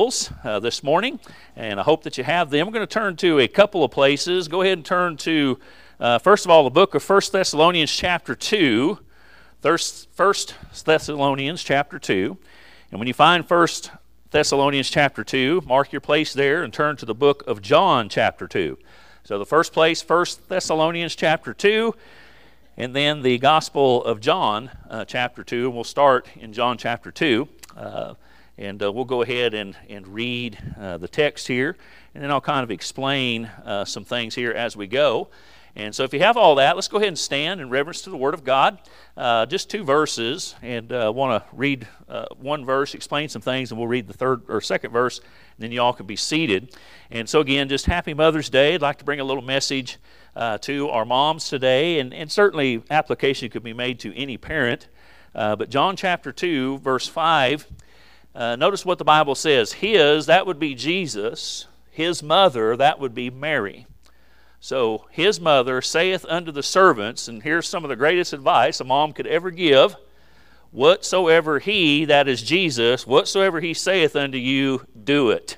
uh, this morning, and I hope that you have them. We're going to turn to a couple of places. Go ahead and turn to, uh, first of all, the book of 1 Thessalonians, chapter 2. First Thessalonians, chapter 2. And when you find 1 Thessalonians, chapter 2, mark your place there and turn to the book of John, chapter 2. So the first place, 1 Thessalonians, chapter 2, and then the Gospel of John, uh, chapter 2. And we'll start in John, chapter 2. And uh, we'll go ahead and, and read uh, the text here, and then I'll kind of explain uh, some things here as we go. And so, if you have all that, let's go ahead and stand in reverence to the Word of God. Uh, just two verses, and I uh, want to read uh, one verse, explain some things, and we'll read the third or second verse, and then you all can be seated. And so, again, just happy Mother's Day. I'd like to bring a little message to our moms today, and, and certainly application could be made to any parent. but John chapter 2, verse 5 uh, notice what the Bible says. His, that would be Jesus. His mother, that would be Mary. So his mother saith unto the servants, and here's some of the greatest advice a mom could ever give whatsoever he, that is Jesus, whatsoever he saith unto you, do it.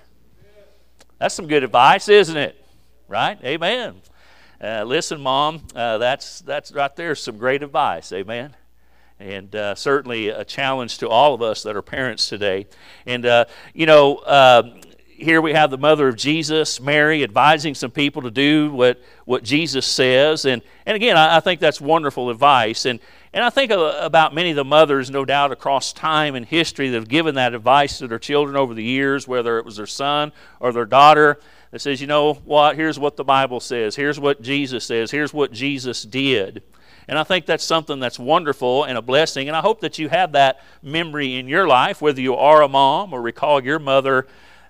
That's some good advice, isn't it? Right? Amen. Uh, listen, mom, uh, that's, that's right there some great advice. Amen and uh, certainly a challenge to all of us that are parents today. And, uh, you know, uh, here we have the mother of Jesus, Mary, advising some people to do what, what Jesus says. And, and again, I, I think that's wonderful advice. And, and I think about many of the mothers, no doubt, across time and history that have given that advice to their children over the years, whether it was their son or their daughter, that says, you know what, here's what the Bible says, here's what Jesus says, here's what Jesus did. And I think that's something that's wonderful and a blessing. And I hope that you have that memory in your life, whether you are a mom or recall your mother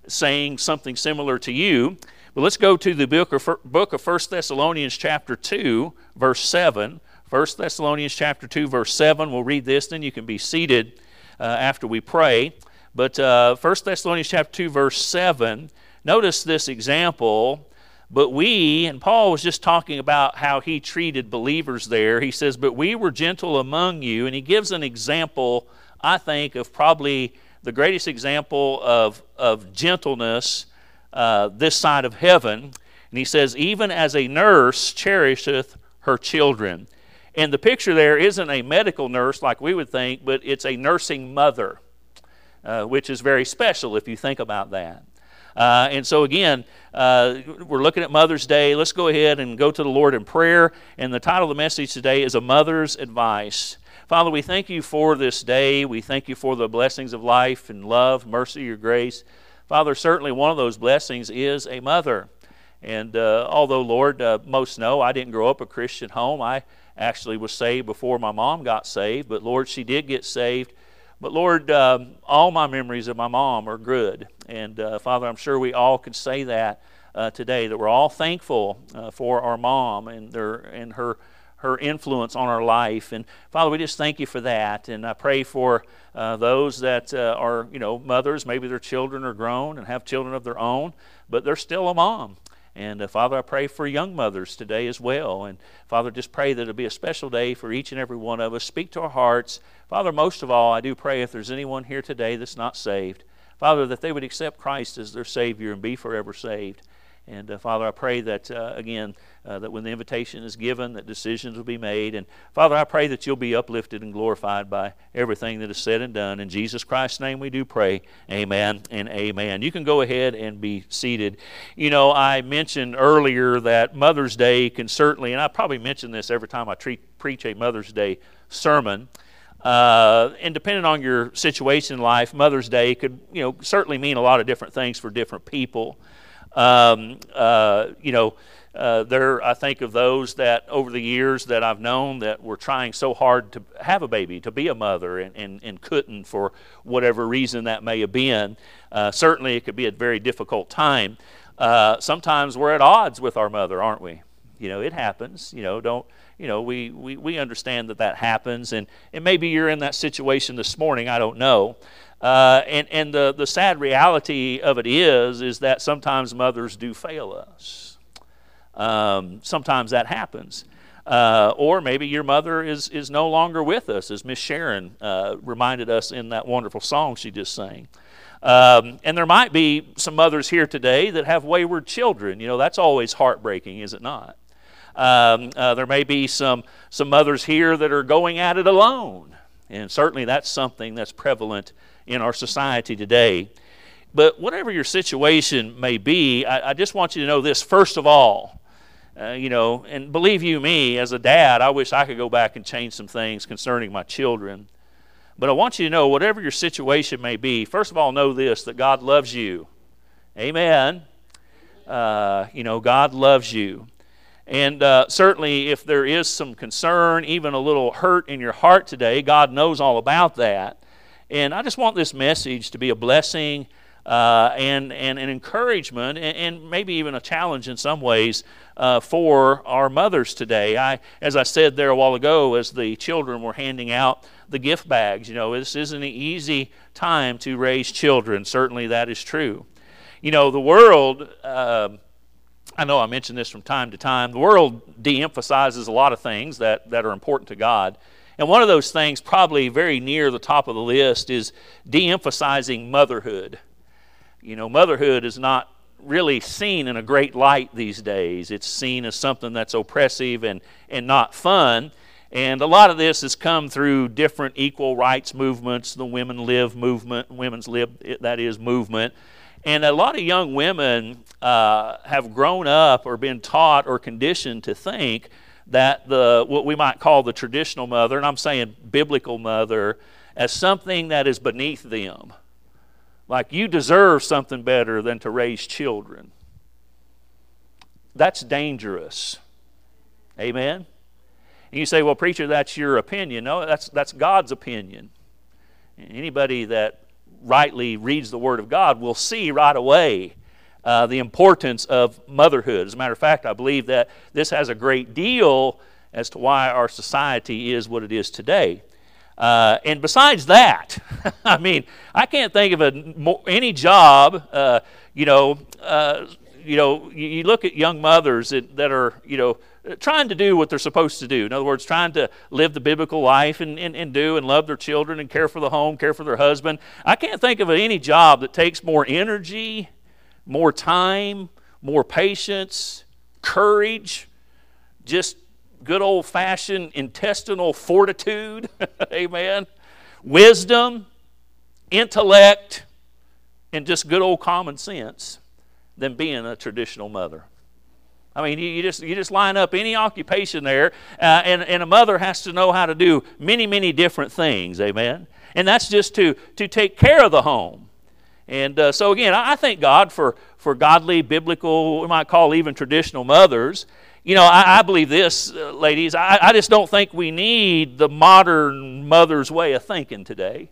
saying something similar to you. But let's go to the book of, book of 1 Thessalonians chapter 2, verse 7. 1 Thessalonians chapter 2, verse 7. We'll read this, then you can be seated uh, after we pray. But uh, 1 Thessalonians chapter 2, verse 7, notice this example but we, and Paul was just talking about how he treated believers there. He says, But we were gentle among you. And he gives an example, I think, of probably the greatest example of, of gentleness uh, this side of heaven. And he says, Even as a nurse cherisheth her children. And the picture there isn't a medical nurse like we would think, but it's a nursing mother, uh, which is very special if you think about that. Uh, and so, again, uh, we're looking at Mother's Day. Let's go ahead and go to the Lord in prayer. And the title of the message today is A Mother's Advice. Father, we thank you for this day. We thank you for the blessings of life and love, mercy, your grace. Father, certainly one of those blessings is a mother. And uh, although, Lord, uh, most know I didn't grow up a Christian home, I actually was saved before my mom got saved. But, Lord, she did get saved but Lord, um, all my memories of my mom are good. And uh, Father, I'm sure we all could say that uh, today, that we're all thankful uh, for our mom and, their, and her, her influence on our life. And Father, we just thank you for that. And I pray for uh, those that uh, are, you know, mothers, maybe their children are grown and have children of their own, but they're still a mom. And uh, Father, I pray for young mothers today as well. And Father, just pray that it'll be a special day for each and every one of us. Speak to our hearts. Father, most of all, I do pray if there's anyone here today that's not saved, Father, that they would accept Christ as their Savior and be forever saved. And uh, Father, I pray that, uh, again, uh, that when the invitation is given, that decisions will be made. And Father, I pray that you'll be uplifted and glorified by everything that is said and done. In Jesus Christ's name we do pray. Amen and amen. You can go ahead and be seated. You know, I mentioned earlier that Mother's Day can certainly, and I probably mention this every time I treat, preach a Mother's Day sermon, uh, and depending on your situation in life, Mother's Day could, you know, certainly mean a lot of different things for different people. Um, uh, you know, uh, there, I think of those that over the years that I've known that were trying so hard to have a baby, to be a mother, and, and, and couldn't for whatever reason that may have been. Uh, certainly, it could be a very difficult time. Uh, sometimes we're at odds with our mother, aren't we? You know, it happens. You know, don't you know, we, we, we understand that that happens. And, and maybe you're in that situation this morning, I don't know. Uh, and and the, the sad reality of it is, is that sometimes mothers do fail us. Um, sometimes that happens. Uh, or maybe your mother is, is no longer with us, as Miss Sharon uh, reminded us in that wonderful song she just sang. Um, and there might be some mothers here today that have wayward children. You know, that's always heartbreaking, is it not? Um, uh, there may be some, some mothers here that are going at it alone. And certainly that's something that's prevalent in our society today. But whatever your situation may be, I, I just want you to know this first of all. Uh, you know, and believe you me, as a dad, I wish I could go back and change some things concerning my children. But I want you to know, whatever your situation may be, first of all, know this that God loves you. Amen. Uh, you know, God loves you. And uh, certainly, if there is some concern, even a little hurt in your heart today, God knows all about that. And I just want this message to be a blessing uh, and, and an encouragement and, and, maybe even a challenge in some ways uh, for our mothers today. I, as I said there a while ago, as the children were handing out the gift bags, you know, this isn't an easy time to raise children. Certainly, that is true. You know, the world. Uh, I know I mention this from time to time. The world de emphasizes a lot of things that, that are important to God. And one of those things, probably very near the top of the list, is de emphasizing motherhood. You know, motherhood is not really seen in a great light these days. It's seen as something that's oppressive and, and not fun. And a lot of this has come through different equal rights movements, the Women Lib movement, Women's Lib, that is, movement. And a lot of young women uh, have grown up or been taught or conditioned to think that the what we might call the traditional mother, and I'm saying biblical mother, as something that is beneath them. Like you deserve something better than to raise children. That's dangerous. Amen. And you say, well, preacher, that's your opinion. No, that's, that's God's opinion. Anybody that rightly reads the Word of God will see right away uh, the importance of motherhood. As a matter of fact, I believe that this has a great deal as to why our society is what it is today. Uh, and besides that, I mean, I can't think of a, any job, uh, you know, uh, you know, you, look at young mothers that, are, you know, trying to do what they're supposed to do. In other words, trying to live the biblical life and, and, and do and love their children and care for the home, care for their husband. I can't think of any job that takes more energy, more time, more patience, courage, just good old fashioned intestinal fortitude. Amen. Wisdom, intellect, and just good old common sense than being a traditional mother. I mean, you, just, you just line up any occupation there, uh, and, and a mother has to know how to do many, many different things, amen? And that's just to, to take care of the home. And uh, so, again, I, thank God for, for godly, biblical, we might call even traditional mothers. You know, I, I believe this, uh, ladies, I, I just don't think we need the modern mother's way of thinking today.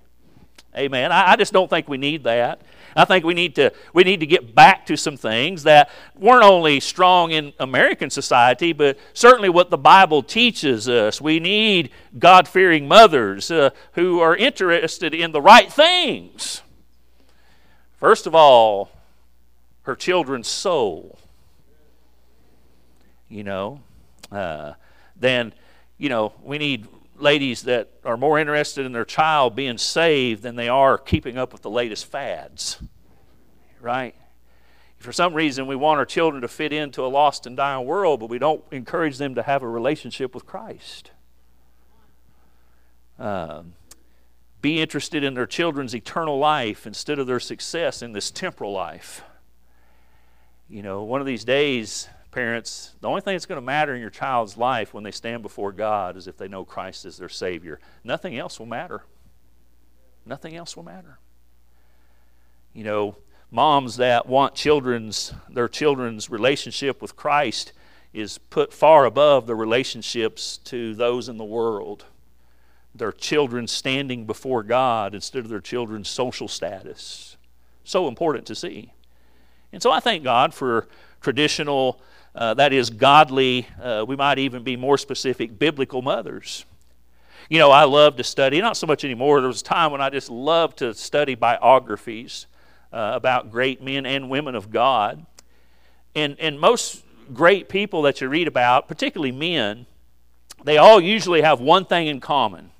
Amen. I, I just don't think we need that. I think we need to we need to get back to some things that weren't only strong in American society, but certainly what the Bible teaches us. We need God-fearing mothers uh, who are interested in the right things. First of all, her children's soul. You know, uh, then you know we need ladies that are more interested in their child being saved than they are keeping up with the latest fads. Right? For some reason, we want our children to fit into a lost and dying world, but we don't encourage them to have a relationship with Christ. Um, be interested in their children's eternal life instead of their success in this temporal life. You know, one of these days, Parents, the only thing that's going to matter in your child's life when they stand before God is if they know Christ as their Savior. Nothing else will matter. Nothing else will matter. You know, moms that want children's their children's relationship with Christ is put far above the relationships to those in the world. Their children standing before God instead of their children's social status. So important to see. And so I thank God for traditional uh, that is godly, uh, we might even be more specific, biblical mothers. You know, I love to study, not so much anymore. There was a time when I just loved to study biographies uh, about great men and women of God. And, and most great people that you read about, particularly men, they all usually have one thing in common.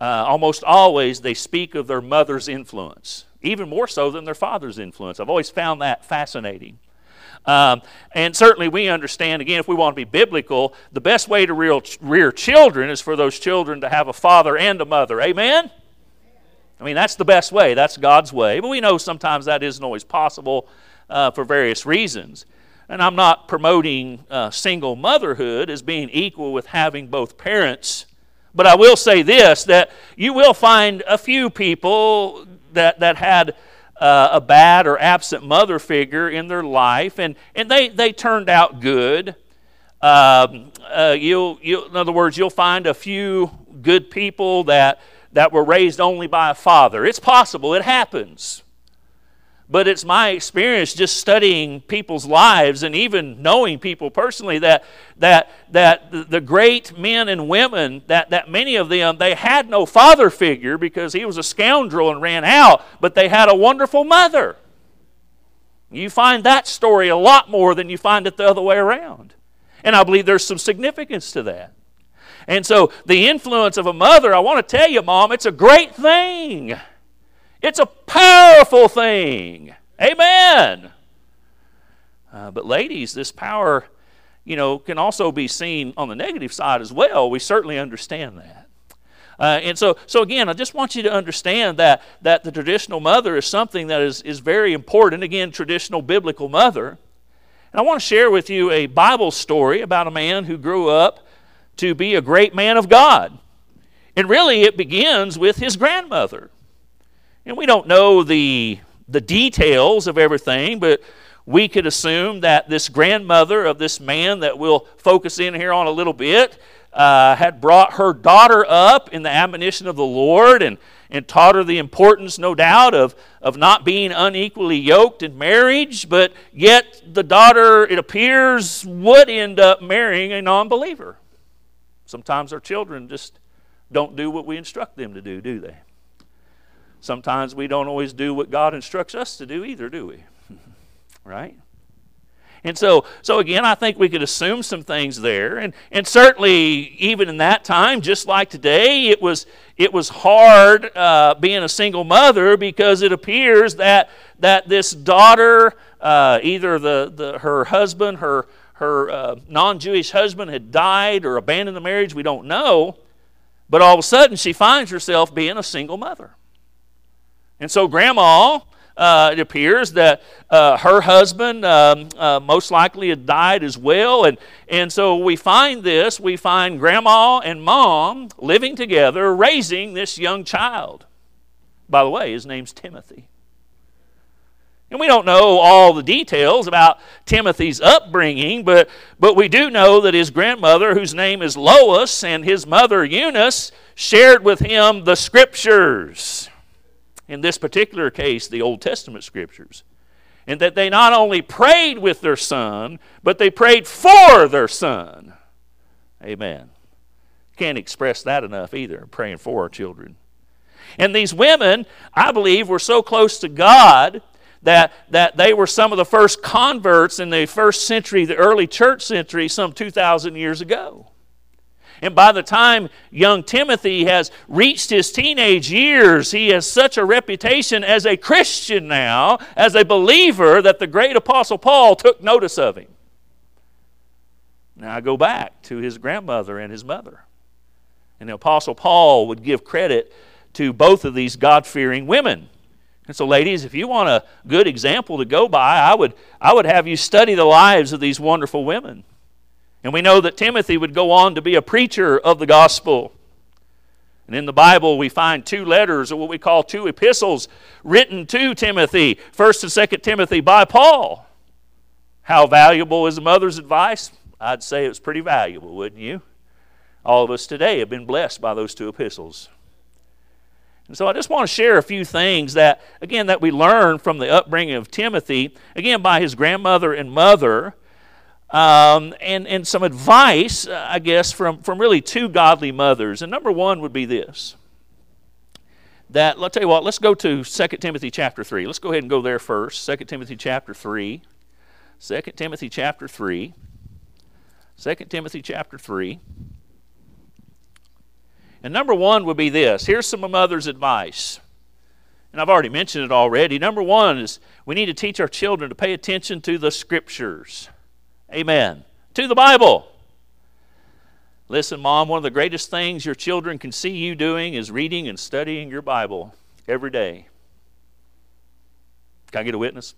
Uh, almost always they speak of their mother's influence. even more so than their father's influence. I've always found that fascinating. Um, and certainly, we understand, again, if we want to be biblical, the best way to rear, children is for those children to have a father and a mother. Amen? I mean, that's the best way. That's God's way. But we know sometimes that isn't always possible uh, for various reasons. And I'm not promoting uh, single motherhood as being equal with having both parents. But I will say this that you will find a few people that, that had uh, a bad or absent mother figure in their life, and, and they, they turned out good. Um, uh, you'll, you'll, in other words, you'll find a few good people that, that were raised only by a father. It's possible, it happens. But it's my experience just studying people's lives and even knowing people personally that, that, that the great men and women, that, that many of them, they had no father figure because he was a scoundrel and ran out, but they had a wonderful mother. You find that story a lot more than you find it the other way around. And I believe there's some significance to that. And so the influence of a mother, I want to tell you, Mom, it's a great thing. It's a powerful thing. Amen. Uh, but, ladies, this power, you know, can also be seen on the negative side as well. We certainly understand that. Uh, and so, so again, I just want you to understand that, that the traditional mother is something that is, is very important. Again, traditional biblical mother. And I want to share with you a Bible story about a man who grew up to be a great man of God. And really, it begins with his grandmother. And we don't know the, the details of everything, but we could assume that this grandmother of this man that we'll focus in here on a little bit uh, had brought her daughter up in the admonition of the Lord and, and taught her the importance, no doubt, of, of not being unequally yoked in marriage, but yet the daughter, it appears, would end up marrying a non believer. Sometimes our children just don't do what we instruct them to do, do they? Sometimes we don't always do what God instructs us to do either, do we? right? And so, so again, I think we could assume some things there, and and certainly even in that time, just like today, it was it was hard uh, being a single mother because it appears that that this daughter, uh, either the, the her husband, her her uh, non-Jewish husband had died or abandoned the marriage, we don't know, but all of a sudden she finds herself being a single mother. And so, Grandma, uh, it appears that uh, her husband um, uh, most likely had died as well. And, and so we find this we find Grandma and Mom living together, raising this young child. By the way, his name's Timothy. And we don't know all the details about Timothy's upbringing, but, but we do know that his grandmother, whose name is Lois, and his mother Eunice shared with him the scriptures in this particular case, the Old Testament scriptures. And that they not only prayed with their son, but they prayed for their son. Amen. Can't express that enough either, praying for our children. And these women, I believe, were so close to God that, that they were some of the first converts in the first century, the early church century, some 2,000 years ago. And by the time young Timothy has reached his teenage years, he has such a reputation as a Christian now, as a believer, that the great Apostle Paul took notice of him. Now I go back to his grandmother and his mother. And the Apostle Paul would give credit to both of these God fearing women. And so, ladies, if you want a good example to go by, I would, I would have you study the lives of these wonderful women. And we know that Timothy would go on to be a preacher of the gospel. And in the Bible, we find two letters, or what we call two epistles, written to Timothy, 1st and 2nd Timothy by Paul. How valuable is a mother's advice? I'd say it was pretty valuable, wouldn't you? All of us today have been blessed by those two epistles. And so I just want to share a few things that, again, that we learn from the upbringing of Timothy, again, by his grandmother and mother, um, and, and some advice, uh, I guess, from, from really two godly mothers. And number one would be this that, let's tell you what, let's go to 2 Timothy chapter 3. Let's go ahead and go there first. 2 Timothy chapter 3. 2 Timothy chapter 3. 2 Timothy chapter 3. And number one would be this. Here's some mother's advice. And I've already mentioned it already. Number one is we need to teach our children to pay attention to the scriptures. Amen. To the Bible. Listen, Mom, one of the greatest things your children can see you doing is reading and studying your Bible every day. Can I get a witness?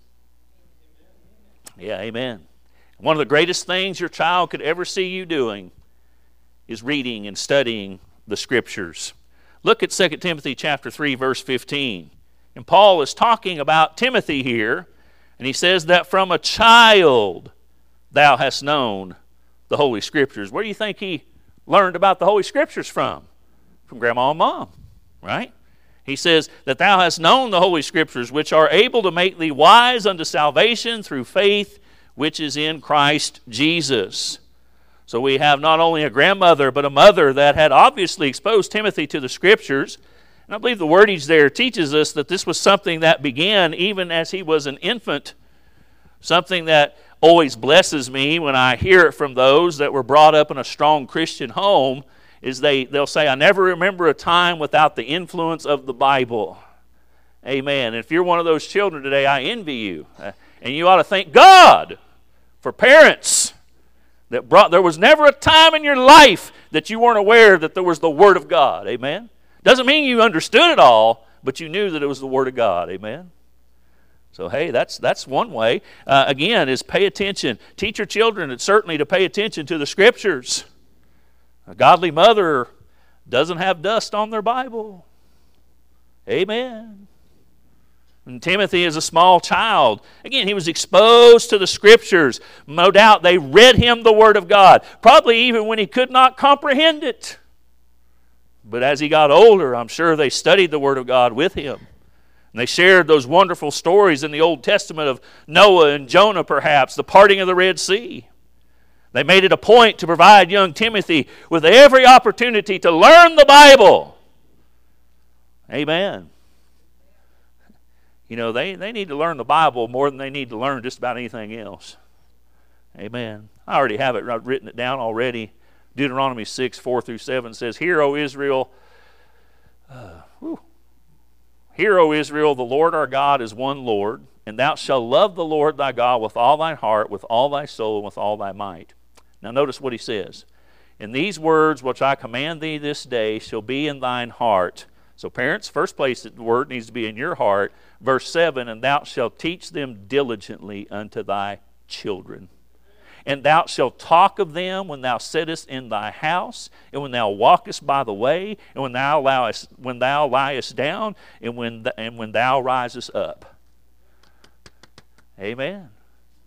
Yeah, amen. One of the greatest things your child could ever see you doing is reading and studying the scriptures. Look at 2 Timothy chapter 3 verse 15. And Paul is talking about Timothy here, and he says that from a child thou hast known the holy scriptures. Where do you think he learned about the holy scriptures from? From grandma and mom, right? He says that thou hast known the holy scriptures which are able to make thee wise unto salvation through faith which is in Christ Jesus. So we have not only a grandmother, but a mother that had obviously exposed Timothy to the scriptures. And I believe the wordage there teaches us that this was something that began even as he was an infant, something that always blesses me when I hear it from those that were brought up in a strong Christian home is they, they'll say, I never remember a time without the influence of the Bible. Amen. And if you're one of those children today, I envy you. Uh, and you ought to thank God for parents that brought there was never a time in your life that you weren't aware that there was the word of god amen doesn't mean you understood it all but you knew that it was the word of god amen so hey that's that's one way uh, again is pay attention teach your children and certainly to pay attention to the scriptures a godly mother doesn't have dust on their bible amen and Timothy is a small child. Again, he was exposed to the scriptures. No doubt they read him the Word of God, probably even when he could not comprehend it. But as he got older, I'm sure they studied the Word of God with him. And they shared those wonderful stories in the Old Testament of Noah and Jonah, perhaps, the parting of the Red Sea. They made it a point to provide young Timothy with every opportunity to learn the Bible. Amen. You know, they, they need to learn the Bible more than they need to learn just about anything else. Amen. I already have it I've written it down already. Deuteronomy 6, 4 through 7 says, Hear, O Israel, uh, Hear, O Israel, the Lord our God is one Lord, and thou shalt love the Lord thy God with all thy heart, with all thy soul, and with all thy might. Now notice what he says. And these words which I command thee this day shall be in thine heart. So, parents, first place the word needs to be in your heart Verse 7 And thou shalt teach them diligently unto thy children. And thou shalt talk of them when thou sittest in thy house, and when thou walkest by the way, and when thou liest, when thou liest down, and when, the, and when thou risest up. Amen.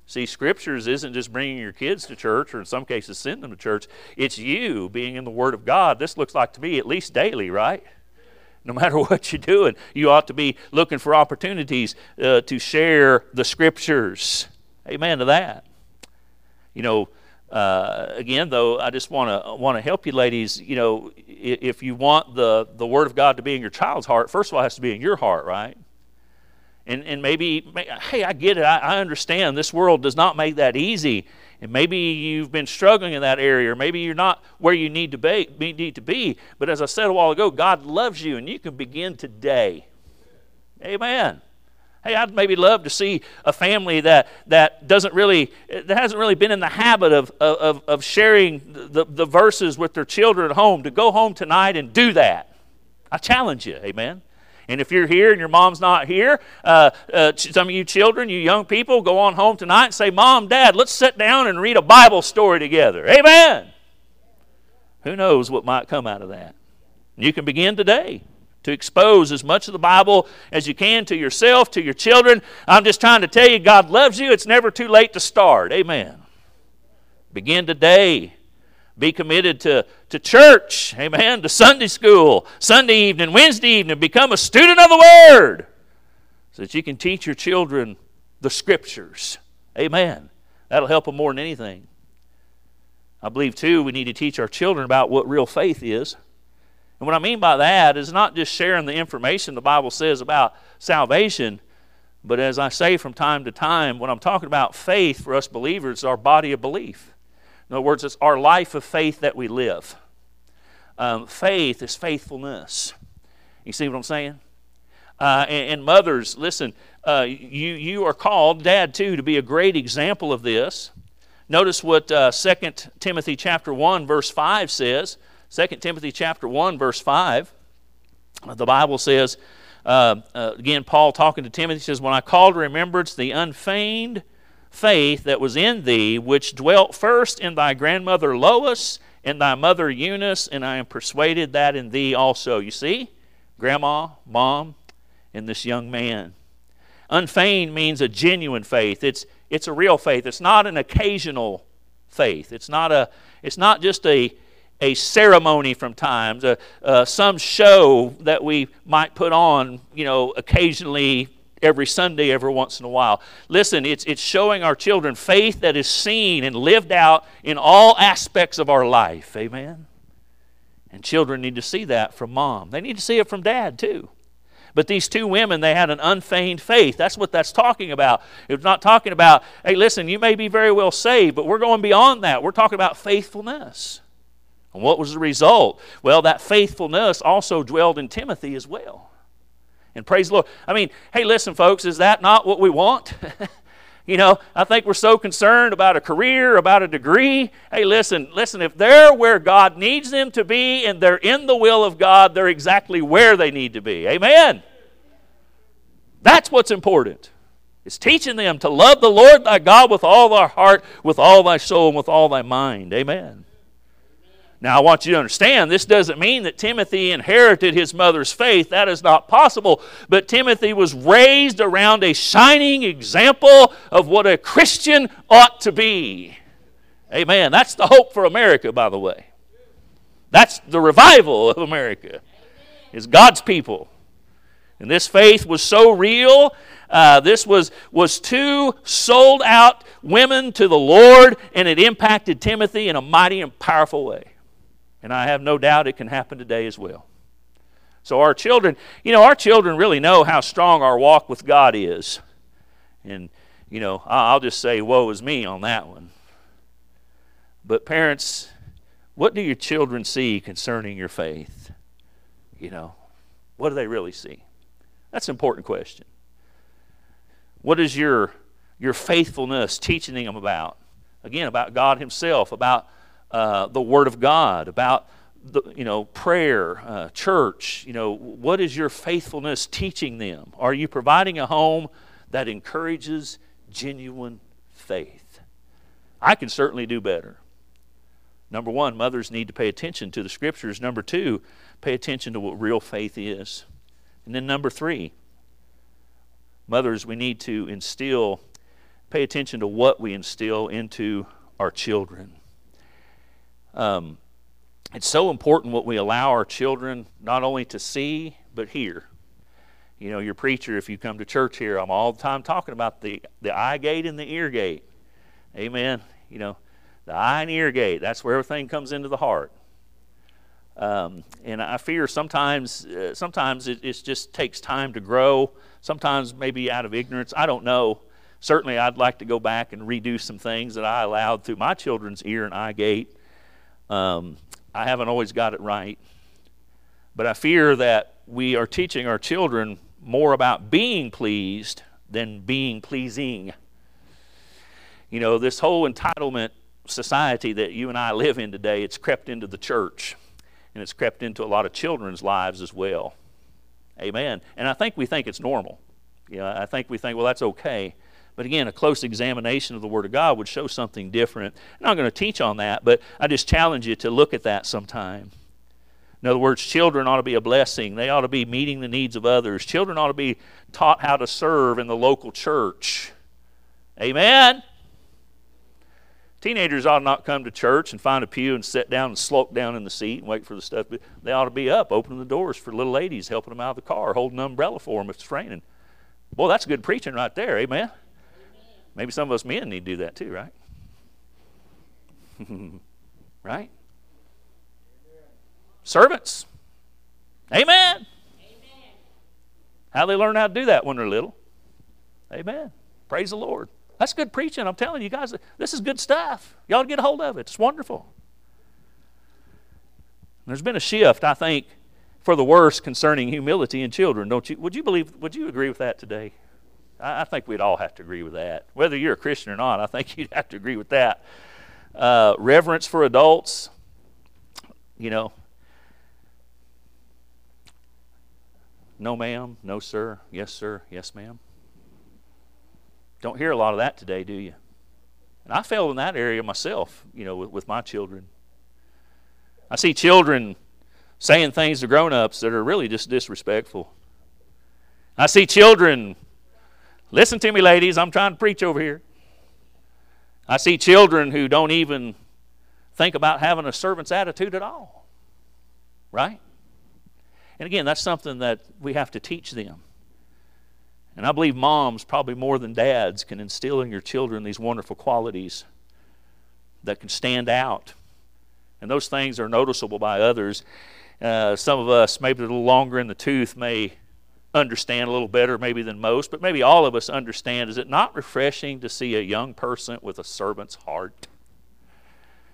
See, scriptures isn't just bringing your kids to church, or in some cases sending them to church. It's you being in the Word of God. This looks like to me at least daily, right? no matter what you're doing, you ought to be looking for opportunities uh, to share the scriptures. Amen to that. You know, uh, again, though, I just want to want to help you, ladies. You know, if you want the the Word of God to be in your child's heart, first of all, it has to be in your heart, right? And and maybe, hey, I get it. I, I understand. This world does not make that easy and maybe you've been struggling in that area, or maybe you're not where you need to be, need to be. But as I said a while ago, God loves you, and you can begin today. Amen. Hey, I'd maybe love to see a family that, that doesn't really, that hasn't really been in the habit of, of, of sharing the, the verses with their children at home to go home tonight and do that. I challenge you, amen. And if you're here and your mom's not here, uh, uh, some of you children, you young people, go on home tonight and say, Mom, Dad, let's sit down and read a Bible story together. Amen. Who knows what might come out of that? You can begin today to expose as much of the Bible as you can to yourself, to your children. I'm just trying to tell you, God loves you. It's never too late to start. Amen. Begin today be committed to, to church, amen, to Sunday school, Sunday evening, Wednesday evening. Become a student of the Word so that you can teach your children the Scriptures. Amen. That'll help them more than anything. I believe, too, we need to teach our children about what real faith is. And what I mean by that is not just sharing the information the Bible says about salvation, but as I say from time to time, when I'm talking about faith for us believers, our body of belief. In other words, it's our life of faith that we live. Um, faith is faithfulness. You see what I'm saying? Uh, and, and, mothers, listen, uh, you, you are called, dad too, to be a great example of this. Notice what uh, 2 Timothy chapter 1 verse 5 says. 2 Timothy chapter 1 verse 5. The Bible says, uh, uh, again, Paul talking to Timothy says, When I call to remembrance the unfeigned faith that was in thee, which dwelt first in thy grandmother Lois and thy mother Eunice, and I am persuaded that in thee also. You see? Grandma, mom, and this young man. Unfeigned means a genuine faith. It's, it's a real faith. It's not an occasional faith. It's not, a, it's not just a, a ceremony from times, a, uh, some show that we might put on, you know, occasionally every Sunday, every once in a while. Listen, it's, it's showing our children faith that is seen and lived out in all aspects of our life. Amen? And children need to see that from mom. They need to see it from dad, too. But these two women, they had an unfeigned faith. That's what that's talking about. It's not talking about, hey, listen, you may be very well saved, but we're going beyond that. We're talking about faithfulness. And what was the result? Well, that faithfulness also dwelled in Timothy as well. And praise the Lord. I mean, hey, listen, folks, is that not what we want? you know, I think we're so concerned about a career, about a degree. Hey, listen, listen, if they're where God needs them to be and they're in the will of God, they're exactly where they need to be. Amen. That's what's important. It's teaching them to love the Lord thy God with all thy heart, with all thy soul, and with all thy mind. Amen. Now, I want you to understand this doesn't mean that Timothy inherited his mother's faith. That is not possible. But Timothy was raised around a shining example of what a Christian ought to be. Amen. That's the hope for America, by the way. That's the revival of America, is God's people. And this faith was so real. Uh, this was, was two sold out women to the Lord, and it impacted Timothy in a mighty and powerful way. And I have no doubt it can happen today as well. So, our children, you know, our children really know how strong our walk with God is. And, you know, I'll just say, woe is me on that one. But, parents, what do your children see concerning your faith? You know, what do they really see? That's an important question. What is your, your faithfulness teaching them about? Again, about God Himself, about uh, the Word of God, about the, you know prayer, uh, church. You know, what is your faithfulness teaching them? Are you providing a home that encourages genuine faith? I can certainly do better. Number one, mothers need to pay attention to the scriptures. Number two, pay attention to what real faith is. And then number three, mothers, we need to instill, pay attention to what we instill into our children. Um, it's so important what we allow our children not only to see, but hear. You know, your preacher, if you come to church here, I'm all the time talking about the, the eye gate and the ear gate. Amen. You know, the eye and ear gate, that's where everything comes into the heart. Um, and I fear sometimes, uh, sometimes it, it just takes time to grow. Sometimes maybe out of ignorance. I don't know. Certainly, I'd like to go back and redo some things that I allowed through my children's ear and eye gate um, I haven't always got it right. But I fear that we are teaching our children more about being pleased than being pleasing. You know, this whole entitlement society that you and I live in today, it's crept into the church and it's crept into a lot of children's lives as well. Amen. And I think we think it's normal. You know, I think we think, well, that's okay. But again, a close examination of the Word of God would show something different. I'm not going to teach on that, but I just challenge you to look at that sometime. In other words, children ought to be a blessing. They ought to be meeting the needs of others. Children ought to be taught how to serve in the local church. Amen? Teenagers ought not come to church and find a pew and sit down and slope down in the seat and wait for the stuff. They ought to be up, opening the doors for little ladies, helping them out of the car, holding an umbrella for them if it's raining. Boy, that's good preaching right there. Amen? Maybe some of us men need to do that too, right? right? Servants. Amen. Amen. How they learn how to do that when they're little. Amen. Praise the Lord. That's good preaching. I'm telling you guys, this is good stuff. Y'all get a hold of it. It's wonderful. There's been a shift, I think, for the worse concerning humility in children, don't you? Would you believe? Would you agree with that today? I, I think we'd all have to agree with that. Whether you're a Christian or not, I think you'd have to agree with that. Uh, reverence for adults, you know. No, ma'am. No, sir. Yes, sir. Yes, ma'am. Don't hear a lot of that today, do you? And I failed in that area myself, you know, with, with my children. I see children saying things to grown ups that are really just disrespectful. I see children, listen to me, ladies, I'm trying to preach over here. I see children who don't even think about having a servant's attitude at all. Right? And again, that's something that we have to teach them. And I believe moms, probably more than dads, can instill in your children these wonderful qualities that can stand out. And those things are noticeable by others. Uh, some of us, maybe a little longer in the tooth, may understand a little better maybe than most, but maybe all of us understand. Is it not refreshing to see a young person with a servant's heart?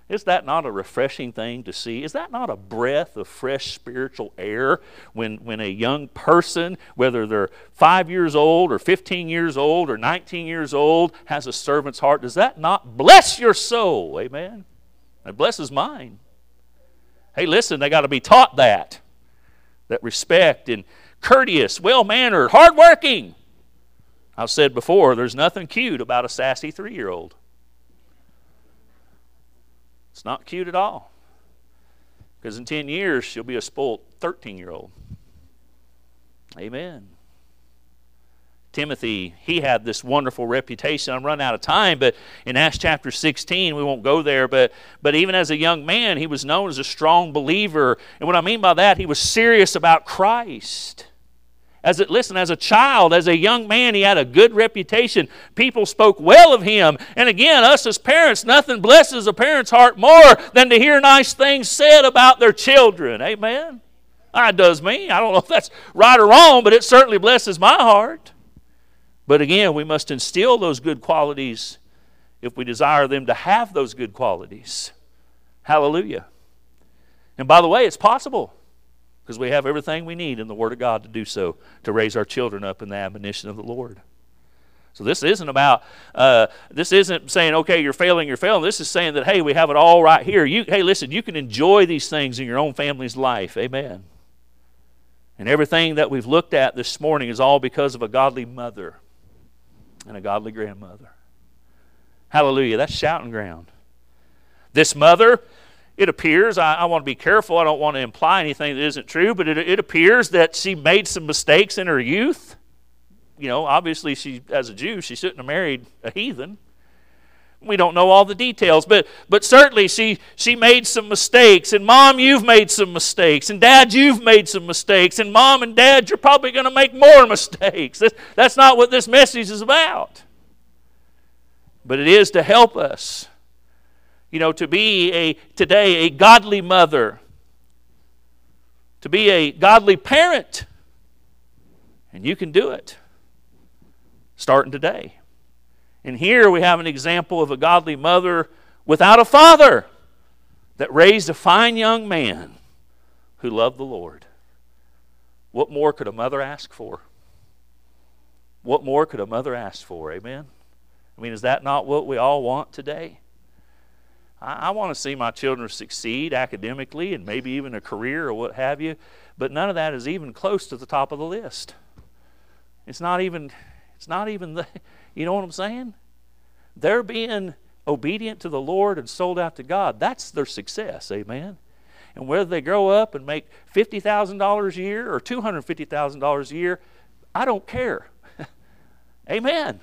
Is that not a refreshing thing to see? Is that not a breath of fresh spiritual air when, when a young person, whether they're five years old or 15 years old or 19 years old, has a servant's heart? Does that not bless your soul? Amen. It blesses mine. Hey, listen, they got to be taught that. That respect and courteous, well mannered, hardworking. I've said before, there's nothing cute about a sassy three year old. It's not cute at all. Because in 10 years, she'll be a spoiled 13 year old. Amen. Timothy, he had this wonderful reputation. I'm running out of time, but in Acts chapter 16, we won't go there, but, but even as a young man, he was known as a strong believer. And what I mean by that, he was serious about Christ. As a, listen, as a child, as a young man, he had a good reputation. People spoke well of him. And again, us as parents, nothing blesses a parent's heart more than to hear nice things said about their children. Amen. Ah, it does me. I don't know if that's right or wrong, but it certainly blesses my heart. But again, we must instill those good qualities if we desire them to have those good qualities. Hallelujah. And by the way, it's possible because we have everything we need in the Word of God to do so, to raise our children up in the admonition of the Lord. So this isn't about, uh, this isn't saying, okay, you're failing, you're failing. This is saying that, hey, we have it all right here. You, hey, listen, you can enjoy these things in your own family's life. Amen. And everything that we've looked at this morning is all because of a godly mother and a godly grandmother. Hallelujah. That's shouting ground. This mother it appears, I, I, want to be careful, I don't want to imply anything that isn't true, but it, it appears that she made some mistakes in her youth. You know, obviously, she, as a Jew, she shouldn't have married a heathen. We don't know all the details, but, but certainly she, she made some mistakes. And mom, you've made some mistakes. And dad, you've made some mistakes. And mom and dad, you're probably going to make more mistakes. That's, that's not what this message is about. But it is to help us you know, to be a today a godly mother, to be a godly parent. And you can do it starting today. And here we have an example of a godly mother without a father that raised a fine young man who loved the Lord. What more could a mother ask for? What more could a mother ask for? Amen? I mean, is that not what we all want today? I, I want to see my children succeed academically and maybe even a career or what have you, but none of that is even close to the top of the list. It's not even, it's not even the, you know what I'm saying? They're being obedient to the Lord and sold out to God. That's their success, amen? And whether they grow up and make $50,000 a year or $250,000 a year, I don't care. amen.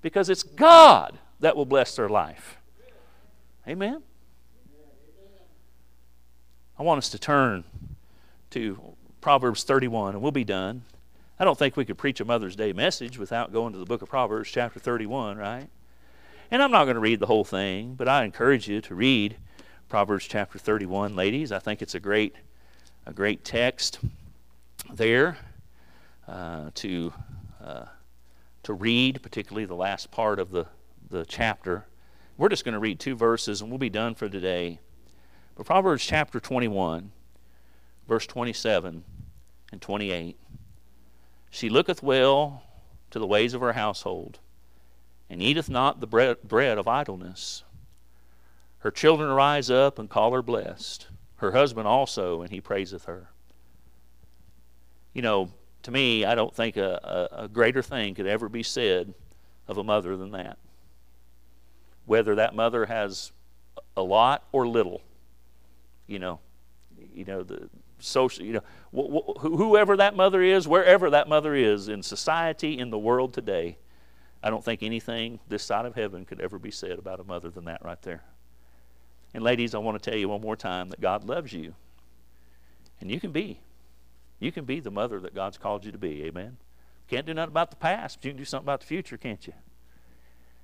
Because it's God that will bless their life. Amen? I want us to turn to Proverbs 31, and we'll be done. I don't think we could preach a Mother's Day message without going to the book of Proverbs, chapter 31, right? And I'm not going to read the whole thing, but I encourage you to read Proverbs chapter 31, ladies. I think it's a great, a great text there uh, to uh, to read, particularly the last part of the the chapter. We're just going to read two verses and we'll be done for today. But Proverbs chapter 21, verse 27 and 28. She looketh well to the ways of her household, and eateth not the bread, bread of idleness. Her children rise up and call her blessed, her husband also, and he praiseth her. You know, to me, I don't think a, a, a greater thing could ever be said of a mother than that. Whether that mother has a lot or little, you know, you know the social, you know, wh- wh- whoever that mother is, wherever that mother is in society, in the world today, I don't think anything this side of heaven could ever be said about a mother than that right there. And ladies, I want to tell you one more time that God loves you, and you can be, you can be the mother that God's called you to be. Amen. Can't do nothing about the past, but you can do something about the future, can't you?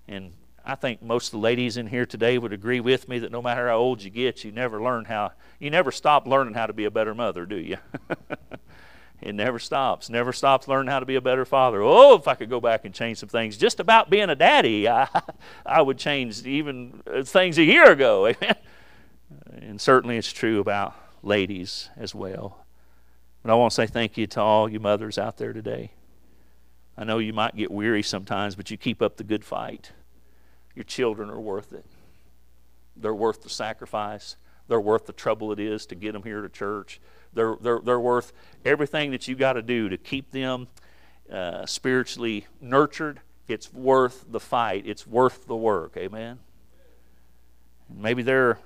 And I think most of the ladies in here today would agree with me that no matter how old you get, you never learn how, you never stop learning how to be a better mother, do you? it never stops. Never stops learning how to be a better father. Oh, if I could go back and change some things just about being a daddy, I, I would change even uh, things a year ago. Amen. And certainly it's true about ladies as well. But I want to say thank you to all you mothers out there today. I know you might get weary sometimes, but you keep up the good fight. Your children are worth it. They're worth the sacrifice. They're worth the trouble it is to get them here to church. They're, they're, they're worth everything that you've got to do to keep them uh, spiritually nurtured. It's worth the fight. It's worth the work. Amen. maybe there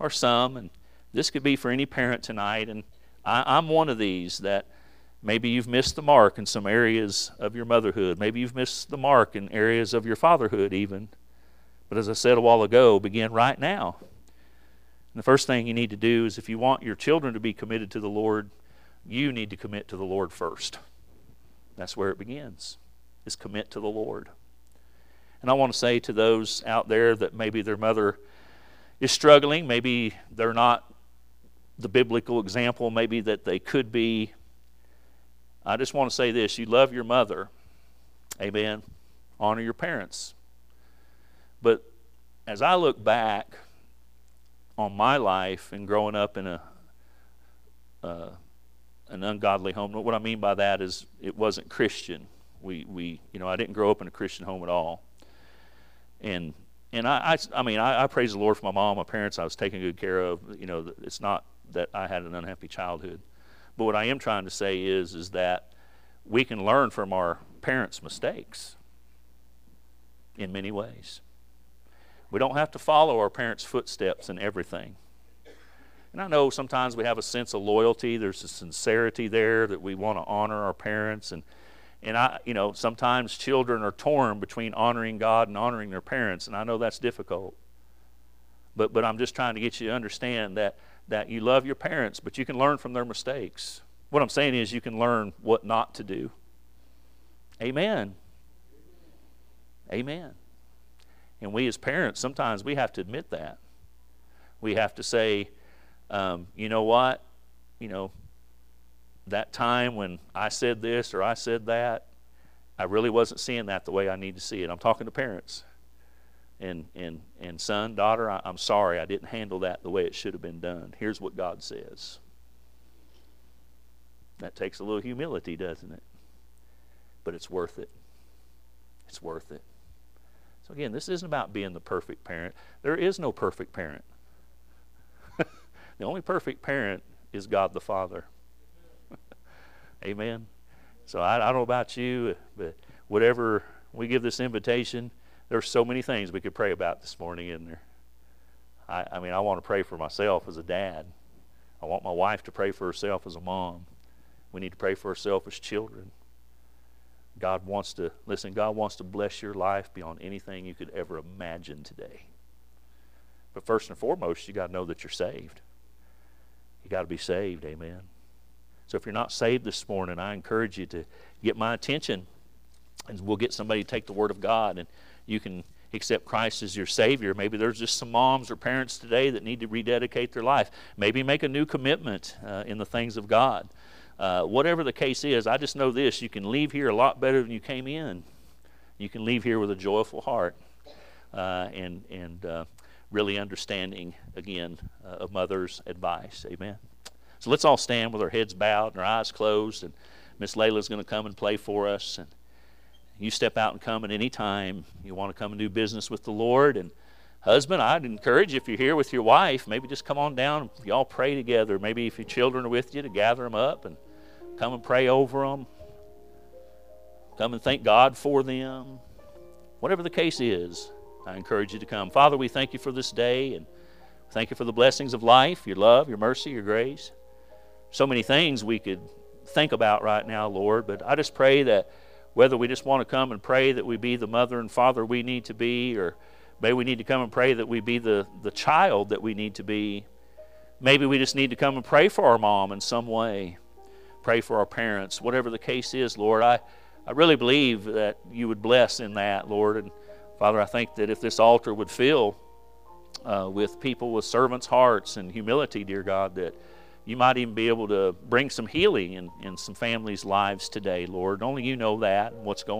are some, and this could be for any parent tonight, and I, I'm one of these that maybe you've missed the mark in some areas of your motherhood. Maybe you've missed the mark in areas of your fatherhood, even. But as I said a while ago, begin right now. And the first thing you need to do is if you want your children to be committed to the Lord, you need to commit to the Lord first. That's where it begins, is commit to the Lord. And I want to say to those out there that maybe their mother is struggling, maybe they're not the biblical example, maybe that they could be. I just want to say this you love your mother. Amen. Honor your parents. But as I look back on my life and growing up in a uh, an ungodly home, what I mean by that is it wasn't Christian. We we you know I didn't grow up in a Christian home at all, and and I I, I mean I, I praise the Lord for my mom, my parents. I was taken good care of. You know it's not that I had an unhappy childhood, but what I am trying to say is is that we can learn from our parents' mistakes in many ways. We don't have to follow our parents' footsteps in everything. And I know sometimes we have a sense of loyalty. There's a sincerity there that we want to honor our parents. And, and I, you know, sometimes children are torn between honoring God and honoring their parents. And I know that's difficult. But, but I'm just trying to get you to understand that, that you love your parents, but you can learn from their mistakes. What I'm saying is you can learn what not to do. Amen. Amen. And we as parents, sometimes we have to admit that. We have to say, um, you know what? You know, that time when I said this or I said that, I really wasn't seeing that the way I need to see it. I'm talking to parents. And, and, and son, daughter, I, I'm sorry I didn't handle that the way it should have been done. Here's what God says. That takes a little humility, doesn't it? But it's worth it. It's worth it. Again, this isn't about being the perfect parent. There is no perfect parent. the only perfect parent is God the Father. Amen. So, I, I don't know about you, but whatever we give this invitation, there's so many things we could pray about this morning in there. I, I mean, I want to pray for myself as a dad. I want my wife to pray for herself as a mom. We need to pray for ourselves as children. God wants to, listen, God wants to bless your life beyond anything you could ever imagine today. But first and foremost, you got to know that you're saved. You got to be saved, amen. So if you're not saved this morning, I encourage you to get my attention and we'll get somebody to take the word of God and you can accept Christ as your Savior. Maybe there's just some moms or parents today that need to rededicate their life. Maybe make a new commitment uh, in the things of God. Uh, whatever the case is, I just know this you can leave here a lot better than you came in. You can leave here with a joyful heart uh, and, and uh, really understanding, again, uh, a mother's advice. Amen. So let's all stand with our heads bowed and our eyes closed. And Miss Layla's going to come and play for us. And you step out and come at any time you want to come and do business with the Lord. And husband, I'd encourage you if you're here with your wife, maybe just come on down. Y'all pray together. Maybe if your children are with you, to gather them up and come and pray over them. Come and thank God for them. Whatever the case is, I encourage you to come. Father, we thank you for this day and thank you for the blessings of life, your love, your mercy, your grace. So many things we could think about right now, Lord, but I just pray that whether we just want to come and pray that we be the mother and father we need to be, or maybe we need to come and pray that we be the, the child that we need to be. Maybe we just need to come and pray for our mom in some way, pray for our parents, whatever the case is, Lord. I, I really believe that you would bless in that, Lord. And Father, I think that if this altar would fill uh, with people with servants' hearts and humility, dear God, that you might even be able to bring some healing in, in some families' lives today, Lord. Only you know that and what's going